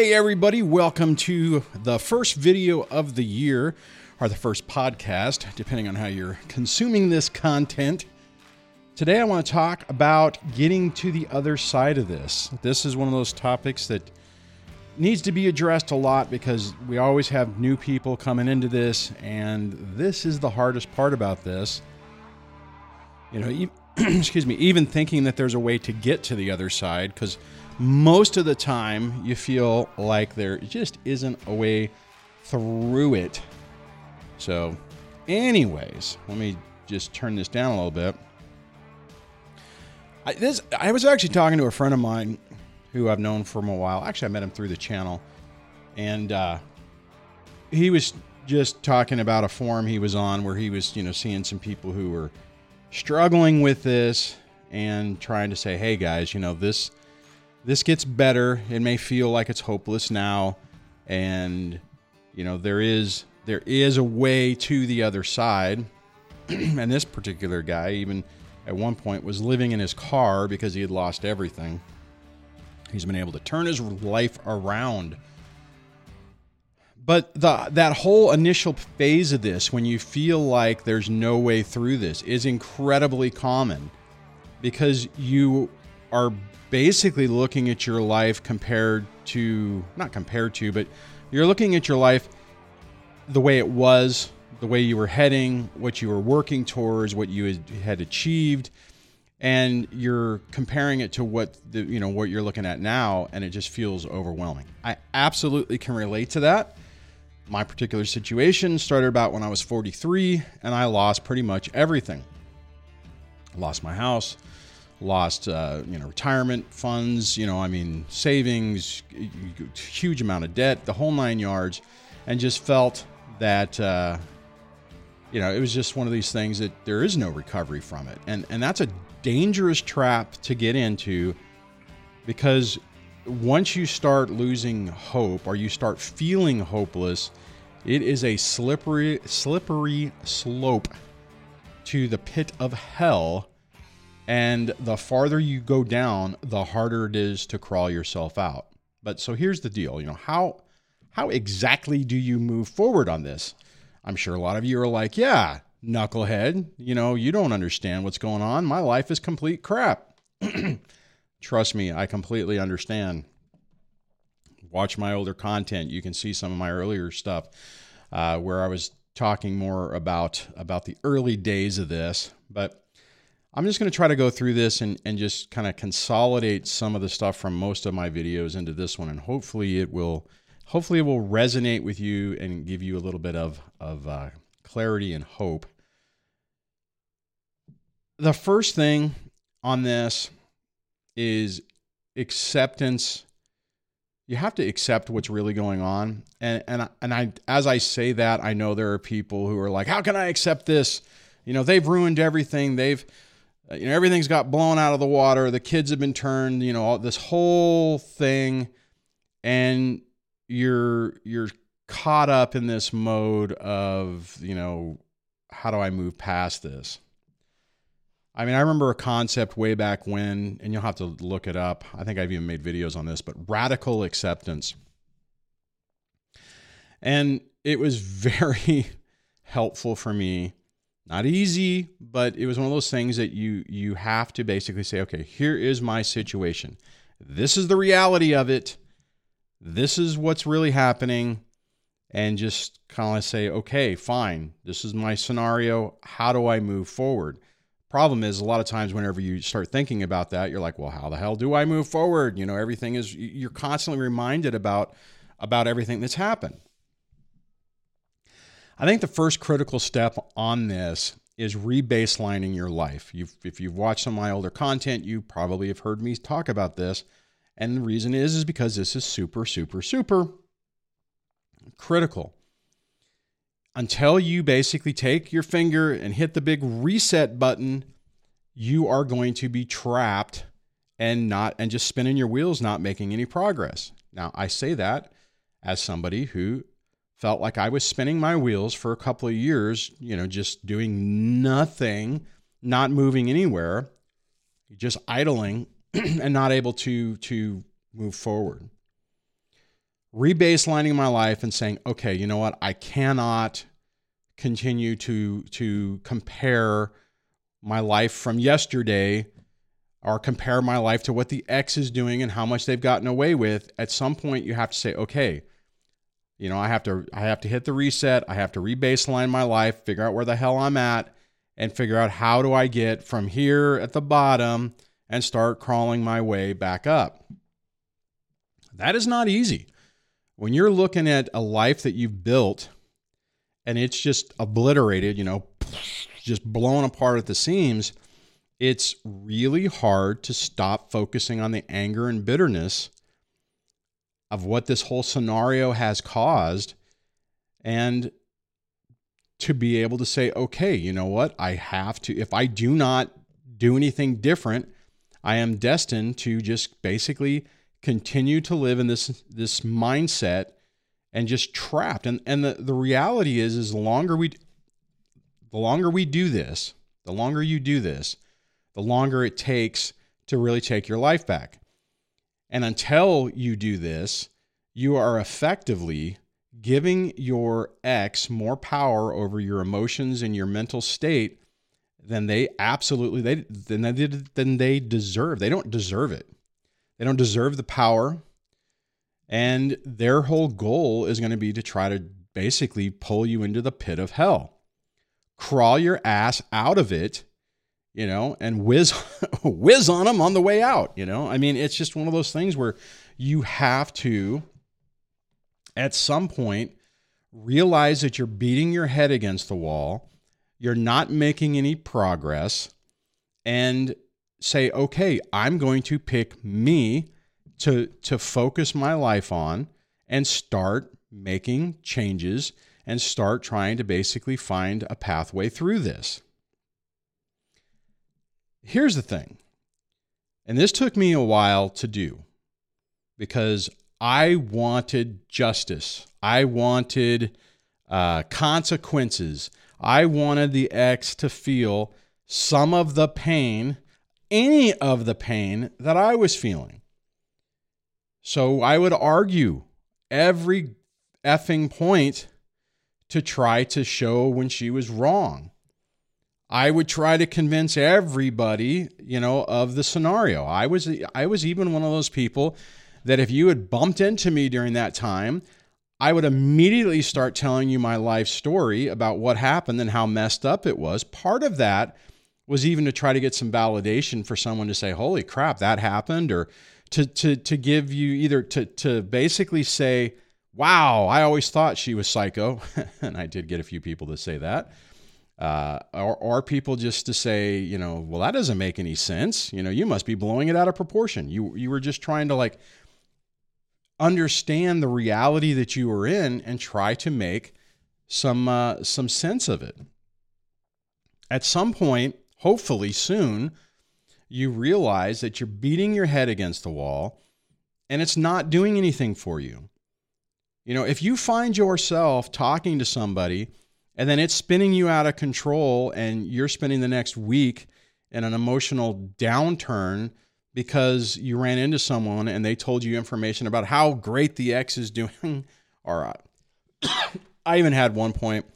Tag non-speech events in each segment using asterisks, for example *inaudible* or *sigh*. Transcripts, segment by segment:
Hey, everybody, welcome to the first video of the year, or the first podcast, depending on how you're consuming this content. Today, I want to talk about getting to the other side of this. This is one of those topics that needs to be addressed a lot because we always have new people coming into this, and this is the hardest part about this. You know, *clears throat* excuse me, even thinking that there's a way to get to the other side, because most of the time you feel like there just isn't a way through it. So, anyways, let me just turn this down a little bit. I, this I was actually talking to a friend of mine who I've known for a while. Actually, I met him through the channel, and uh, he was just talking about a forum he was on where he was, you know, seeing some people who were struggling with this and trying to say, "Hey guys, you know this." This gets better. It may feel like it's hopeless now, and you know there is there is a way to the other side. *clears throat* and this particular guy, even at one point, was living in his car because he had lost everything. He's been able to turn his life around. But the that whole initial phase of this, when you feel like there's no way through this, is incredibly common because you are basically looking at your life compared to, not compared to, but you're looking at your life the way it was, the way you were heading, what you were working towards, what you had achieved, and you're comparing it to what the, you know what you're looking at now, and it just feels overwhelming. I absolutely can relate to that. My particular situation started about when I was 43, and I lost pretty much everything. lost my house, lost uh, you know retirement funds you know i mean savings huge amount of debt the whole nine yards and just felt that uh, you know it was just one of these things that there is no recovery from it. And and that's a dangerous trap to get into because once you start losing hope or you start feeling hopeless it is a slippery slippery slope to the pit of hell and the farther you go down, the harder it is to crawl yourself out. But so here's the deal, you know, how how exactly do you move forward on this? I'm sure a lot of you are like, yeah, knucklehead, you know, you don't understand what's going on. My life is complete crap. *clears throat* Trust me, I completely understand. Watch my older content. You can see some of my earlier stuff uh, where I was talking more about about the early days of this. But I'm just going to try to go through this and, and just kind of consolidate some of the stuff from most of my videos into this one, and hopefully it will hopefully it will resonate with you and give you a little bit of of uh, clarity and hope. The first thing on this is acceptance. You have to accept what's really going on, and and and I as I say that, I know there are people who are like, "How can I accept this?" You know, they've ruined everything. They've Uh, you know everything's got blown out of the water. The kids have been turned you know all, this whole thing. And you're you're caught up in this mode of you know how do i move past this? I mean i remember a concept way back when and you'll have to look it up. I think i've even made videos on this but radical acceptance. And it was *laughs* very helpful for me not easy, but it was one of those things that you you have to basically say, okay, here is my situation. This is the reality of it. This is what's really happening and just kind of say, okay, fine. This is my scenario. How do I move forward? Problem is, a lot of times, whenever you start thinking about that, you're like, well, how the hell do I move forward? You know, everything is, you're constantly reminded about, about everything that's happened. I think the first critical step on this is rebaselining your life. You've, if you've watched some of my older content, you probably have heard me talk about this. And the reason is, is because this is super, super, super critical. Until you basically take your finger and hit the big reset button, you are going to be trapped and not and just spinning your wheels, not making any progress. Now, I say that as somebody who felt like I was spinning my wheels for a couple of years, you know, just doing nothing, not moving anywhere, just idling *clears throat* and not able to to move forward. rebaselining my life and saying, okay, you know what? I cannot continue to to compare my life from yesterday or compare my life to what the ex is doing and how much they've gotten away with. At some point you have to say, okay, you know, I have to I have to hit the reset. I have to rebaseline my life, figure out where the hell I'm at, and figure out how do I get from here at the bottom and start crawling my way back up. That is not easy. When you're looking at a life that you've built and it's just obliterated, you know, just blown apart at the seams, it's really hard to stop focusing on the anger and bitterness of what this whole scenario has caused and to be able to say, okay, you know what? I have to, if I do not do anything different, I am destined to just basically continue to live in this this mindset and just trapped. And and the, the reality is is the longer we the longer we do this, the longer you do this, the longer it takes to really take your life back. And until you do this, you are effectively giving your ex more power over your emotions and your mental state than they absolutely they than they than they deserve. They don't deserve it. They don't deserve the power. And their whole goal is going to be to try to basically pull you into the pit of hell. Crawl your ass out of it, you know, and whiz *laughs* whiz on them on the way out, you know? I mean, it's just one of those things where you have to at some point realize that you're beating your head against the wall, you're not making any progress, and say, okay, I'm going to pick me to, to focus my life on and start making changes and start trying to basically find a pathway through this. Here's the thing, and this took me a while to do because I wanted justice. I wanted uh, consequences. I wanted the ex to feel some of the pain, any of the pain that I was feeling. So I would argue every effing point to try to show when she was wrong. I would try to convince everybody, you know, of the scenario. I was I was even one of those people that if you had bumped into me during that time, I would immediately start telling you my life story about what happened and how messed up it was. Part of that was even to try to get some validation for someone to say, "Holy crap, that happened," or to to to give you either to to basically say, "Wow, I always thought she was psycho," *laughs* and I did get a few people to say that. Uh, or, or people just to say, you know, well, that doesn't make any sense. You know, you must be blowing it out of proportion. You you were just trying to like understand the reality that you were in and try to make some uh, some sense of it. At some point, hopefully soon, you realize that you're beating your head against the wall and it's not doing anything for you. You know, if you find yourself talking to somebody and then it's spinning you out of control and you're spending the next week in an emotional downturn because you ran into someone and they told you information about how great the ex is doing. *laughs* All right. *coughs* I even had one point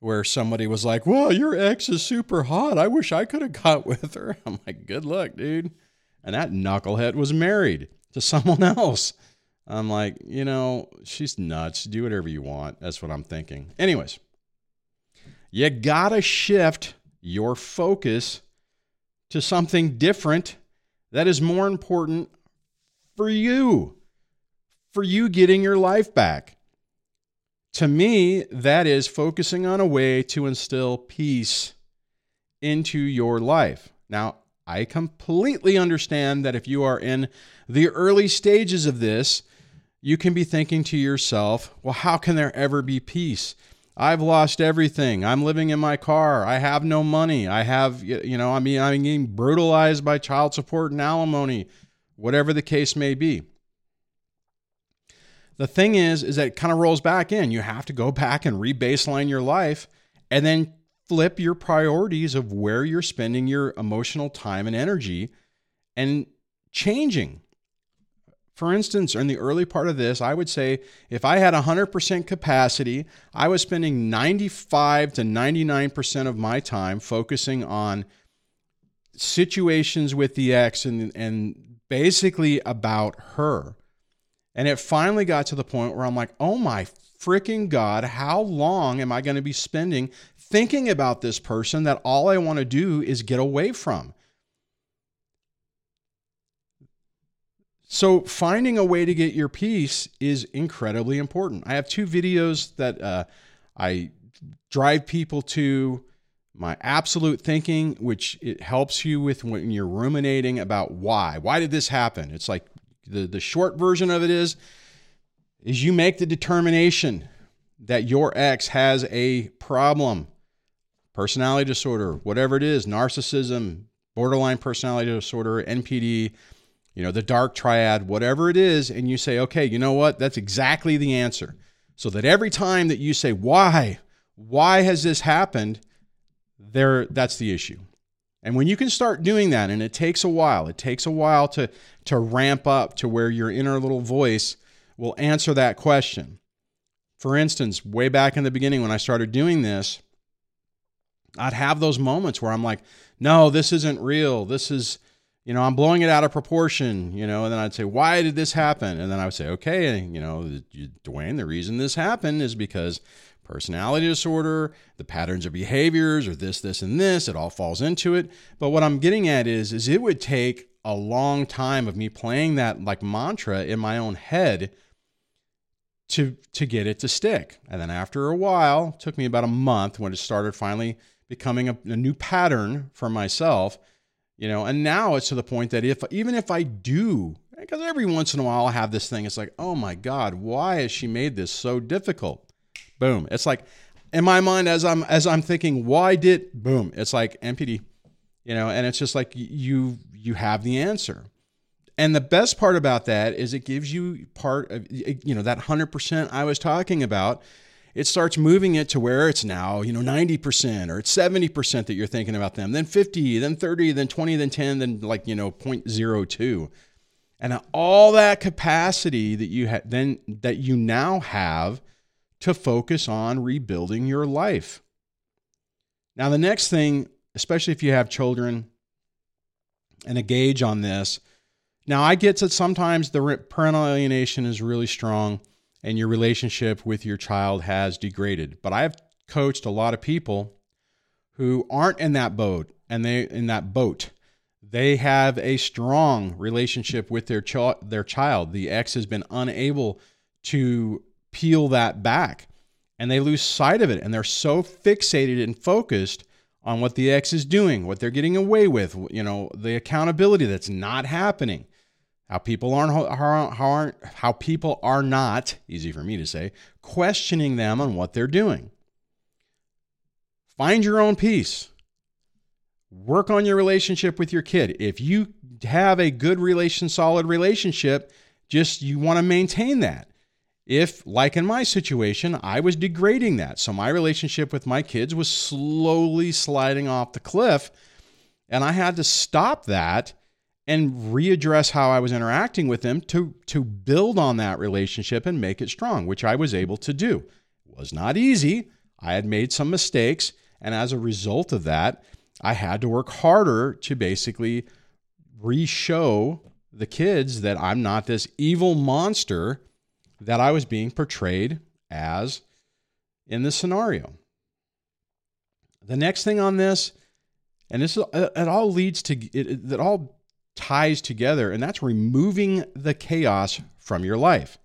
where somebody was like, Well, your ex is super hot. I wish I could have got *laughs* with her. I'm like, Good luck, dude. And that knucklehead was married to *laughs* someone else. I'm like, You know, she's nuts. Do whatever you want. That's what I'm thinking. Anyways, you gotta shift your focus to something different that is more important for you, for you getting your life back. To me, that is focusing on a way to instill peace into your life. Now, I completely understand that if you are in the early stages of this, you can be thinking to yourself, well, how can there ever be peace? I've lost everything. I'm living in my car. I have no money. I have, you know, I mean, I'm getting brutalized by child support and alimony, whatever the case may be. The thing is, is that it kind of rolls back in. You have to go back and rebaseline your life and then flip your priorities of where you're spending your emotional time and energy and changing for instance, in the early part of this, I would say if I had 100% capacity, I was spending 95 to 99% of my time focusing on situations with the ex and, and basically about her. And it finally got to the point where I'm like, oh my freaking God, how long am I going to be spending thinking about this person that all I want to do is get away from? So, finding a way to get your peace is incredibly important. I have two videos that uh, I drive people to my absolute thinking, which it helps you with when you're ruminating about why. Why did this happen? It's like the, the short version of it is is you make the determination that your ex has a problem, personality disorder, whatever it is, narcissism, borderline personality disorder, NPD, you know, the dark triad, whatever it is, and you say, okay, you know what? That's exactly the answer. So that every time that you say, why, why has this happened? There, that's the issue. And when you can start doing that, and it takes a while, it takes a while to, to ramp up to where your inner little voice will answer that question. For instance, way back in the beginning when I started doing this, I'd have those moments where I'm like, no, this isn't real. This is, you know, I'm blowing it out of proportion, you know, and then I'd say, why did this happen? And then I would say, okay, you know, Dwayne, the reason this happened is because personality disorder, the patterns of behaviors, or this, this, and this. It all falls into it. But what I'm getting at is, is it would take a long time of me playing that like mantra in my own head to to get it to stick. And then after a while, took me about a month when it started finally becoming a, a new pattern for myself. You know, and now it's to the point that if even if I do because every once in a while I have this thing. It's like, oh my God, why has she made this so difficult? Boom. It's like in my mind as I'm as I'm thinking, why did boom? It's like NPD you know, and it's just like you you have the answer. And the best part about that is it gives you part of you know that 100% I was talking about. It starts moving it to where it's now, you know, 90% or it's 70% that you're thinking about them, then 50, then 30, then 20, then 10, then like, you know, 0.02. And all that capacity that you had then that you now have to focus on rebuilding your life. Now, the next thing, especially if you have children, and a gauge on this. Now, I get that sometimes the parental alienation is really strong and your relationship with your child has degraded. But I have coached a lot of people who aren't in that boat and they in that boat. They have a strong relationship with their ch- their child. The ex has been unable to peel that back and they lose sight of it and they're so fixated and focused on what the ex is doing, what they're getting away with, you know, the accountability that's not happening. How people aren't how, aren't how people are not easy for me to say questioning them on what they're doing. Find your own peace. Work on your relationship with your kid. If you have a good relation solid relationship, just you want to maintain that if, like in my situation, I was degrading that. So my relationship with my kids was slowly sliding off the cliff. And I had to stop that and readdress how I was interacting with them to, to build on that relationship and make it strong, which I was able to do. It was not easy. I had made some mistakes. And as a result of that, I had to work harder to basically re show the kids that I'm not this evil monster that I was being portrayed as in this scenario. The next thing on this, and this it all leads to it, it all ties together, and that's removing the chaos from your life.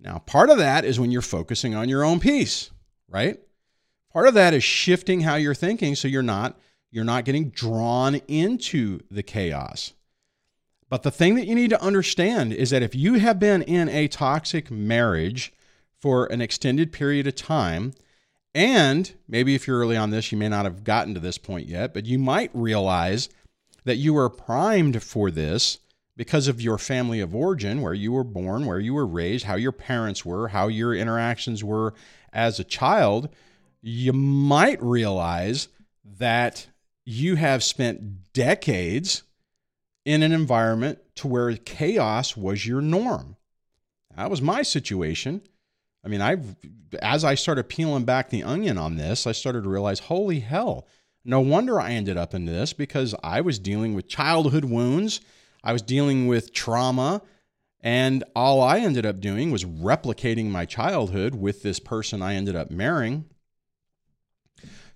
Now, part of that is when you're focusing on your own peace, right? Part of that is shifting how you're thinking so you're not you're not getting drawn into the chaos. But the thing that you need to understand is that if you have been in a toxic marriage for an extended period of time, and maybe if you're early on this, you may not have gotten to this point yet, but you might realize that you were primed for this because of your family of origin, where you were born, where you were raised, how your parents were, how your interactions were as a child. You might realize that you have spent decades in an environment to where chaos was your norm. That was my situation. I mean, I as I started peeling back the onion on this, I started to realize, holy hell, no wonder I ended up in this because I was dealing with childhood wounds, I was dealing with trauma, and all I ended up doing was replicating my childhood with this person I ended up marrying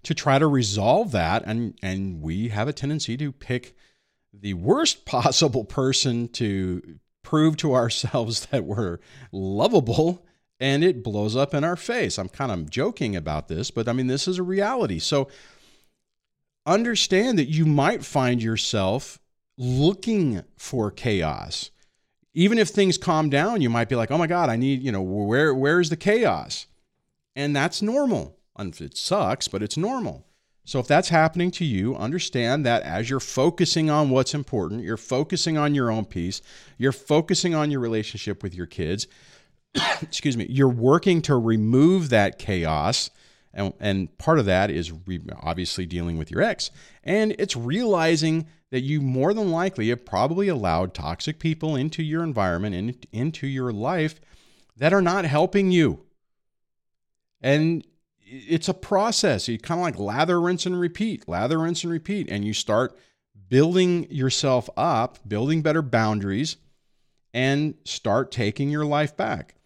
to try to resolve that and and we have a tendency to pick the worst *laughs* possible person to prove to ourselves *laughs* that we're lovable and it blows up in our face. I'm kind of joking about this, but I mean, this is a reality. So understand that you might find yourself looking for chaos. Even if things calm down, you might be like, "Oh my god, I need, you know, where where's the chaos?" And that's normal. It sucks, but it's normal. So if that's happening to you, understand that as you're focusing on what's important, you're focusing on your own peace, you're focusing on your relationship with your kids, *coughs* excuse me, you're working to remove that chaos. And, and part of that is re- obviously dealing with your ex. And it's realizing that you more than likely have probably allowed toxic people into your environment and into your life that are not helping you. And it's a process. You kind of like lather, rinse, and repeat, lather, rinse, and repeat. And you start building yourself up, building better boundaries, and start taking your life back.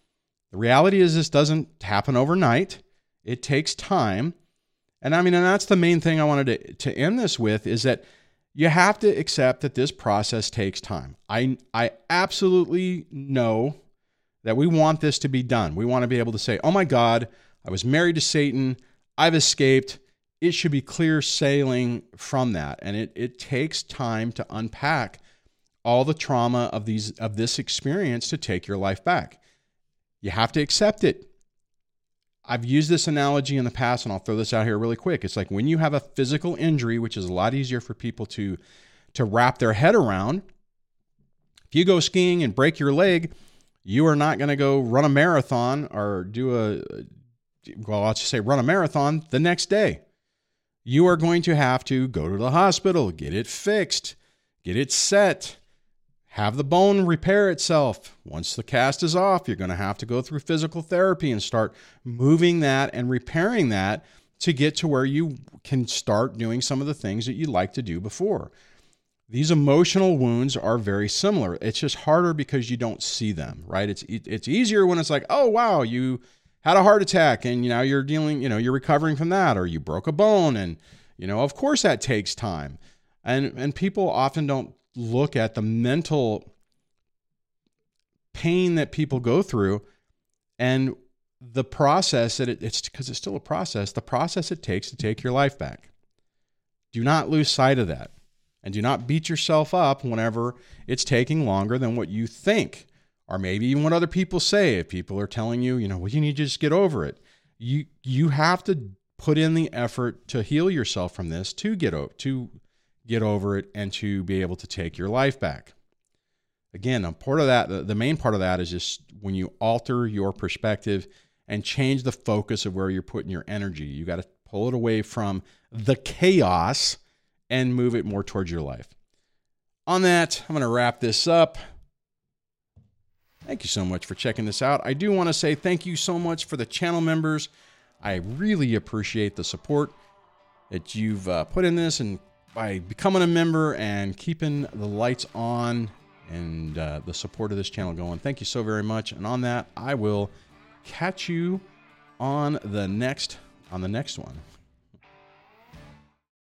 The reality is, this doesn't happen overnight. It takes time. And I mean, and that's the main thing I wanted to, to end this with is that you have to accept that this process takes time. I, I absolutely know that we want this to be done. We want to be able to say, oh my God, I was married to Satan. I've escaped. It should be clear sailing from that. And it, it takes time to unpack all the trauma of these of this experience to take your life back. You have to accept it. I've used this analogy in the past, and I'll throw this out here really quick. It's like when you have a physical injury, which is a lot easier for people to, to wrap their head around. If you go skiing and break your leg, you are not going to go run a marathon or do a, well, let's just say run a marathon the next day. You are going to have to go to the hospital, get it fixed, get it set, have the bone repair itself. Once the cast is off, you're going to have to go through physical therapy and start moving that and repairing that to get to where you can start doing some of the things that you like to do before. These emotional wounds are very similar. It's just harder because you don't see them, right? It's it's easier when it's like, "Oh, wow, you had a heart attack and you you're dealing, you know, you're recovering from that or you broke a bone and you know, of course that takes time." And and people often don't look at the mental pain that people go through and the process that it, it's because it's still a process, the process it takes to take your life back. Do not lose sight of that. And do not beat yourself up whenever it's taking longer than what you think, or maybe even what other people say. If people are telling you, you know, well, you need to just get over it. You you have to put in the effort to heal yourself from this to get over to get over it, and to be able to take your life back. Again, a part of that, the main part of that is just when you alter your perspective and change the focus of where you're putting your energy. You got to pull it away from the chaos and move it more towards your life. On that, I'm going to wrap this up. Thank you so much for checking this out. I do want to say thank you so much for the channel members. I really appreciate the support that you've uh, put in this and by becoming a member and keeping the lights on and uh, the support of this channel going. Thank you so very much. And on that, I will catch you on the next on the next one.